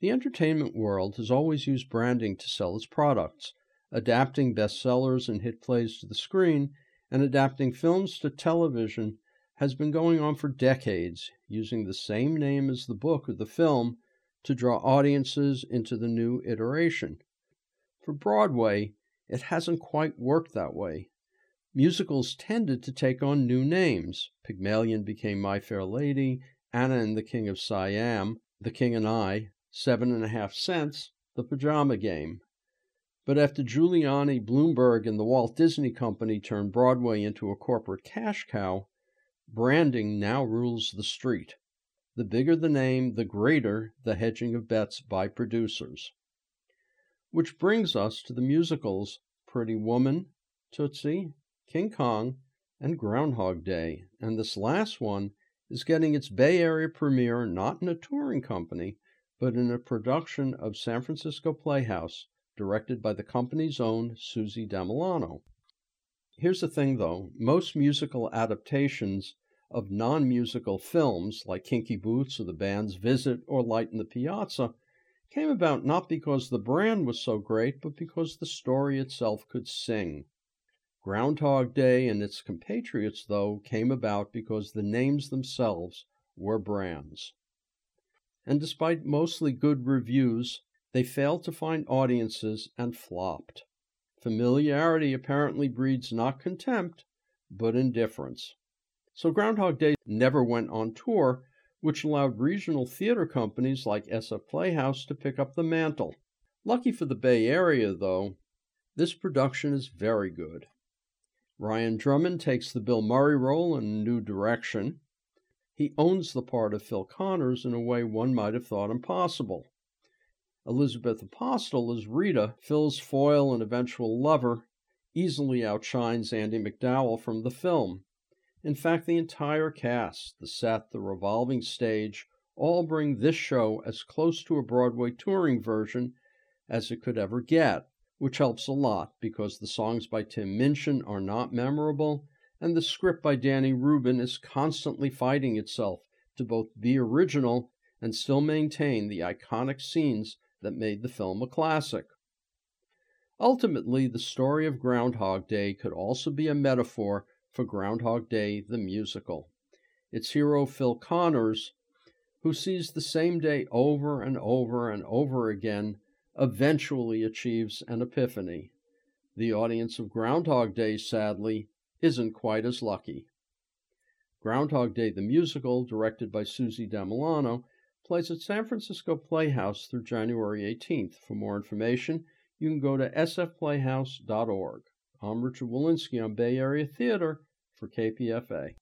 The entertainment world has always used branding to sell its products, adapting bestsellers and hit plays to the screen and adapting films to television has been going on for decades, using the same name as the book or the film to draw audiences into the new iteration. For Broadway, it hasn't quite worked that way. Musicals tended to take on new names. Pygmalion became My Fair Lady, Anna and the King of Siam, The King and I, Seven and a Half Cents, The Pajama Game. But after Giuliani, Bloomberg, and the Walt Disney Company turned Broadway into a corporate cash cow, branding now rules the street. The bigger the name, the greater the hedging of bets by producers. Which brings us to the musicals Pretty Woman, Tootsie, King Kong, and Groundhog Day. And this last one is getting its Bay Area premiere not in a touring company, but in a production of San Francisco Playhouse directed by the company's own Susi Damilano. Here's the thing though most musical adaptations of non musical films like Kinky Boots or The Band's Visit or Light in the Piazza came about not because the brand was so great, but because the story itself could sing. Groundhog Day and its compatriots, though, came about because the names themselves were brands. And despite mostly good reviews, they failed to find audiences and flopped. Familiarity apparently breeds not contempt, but indifference. So Groundhog Day never went on tour, which allowed regional theater companies like SF Playhouse to pick up the mantle. Lucky for the Bay Area, though, this production is very good. Ryan Drummond takes the Bill Murray role in a new direction. He owns the part of Phil Connors in a way one might have thought impossible. Elizabeth Apostel as Rita, Phil's foil and eventual lover, easily outshines Andie MacDowell from the film. In fact, the entire cast, the set, the revolving stage, all bring this show as close to a Broadway touring version as it could ever get, which helps a lot because the songs by Tim Minchin are not memorable and the script by Danny Rubin is constantly fighting itself to both be original and still maintain the iconic scenes that made the film a classic. Ultimately, the story of Groundhog Day could also be a metaphor for Groundhog Day the musical. Its hero, Phil Connors, who sees the same day over and over and over again, eventually achieves an epiphany. The audience of Groundhog Day, sadly, isn't quite as lucky. Groundhog Day the musical, directed by Susi Damilano, plays at San Francisco Playhouse through January 18th. For more information, you can go to sfplayhouse.org. I'm Richard Wolinsky on Bay Area Theater for KPFA.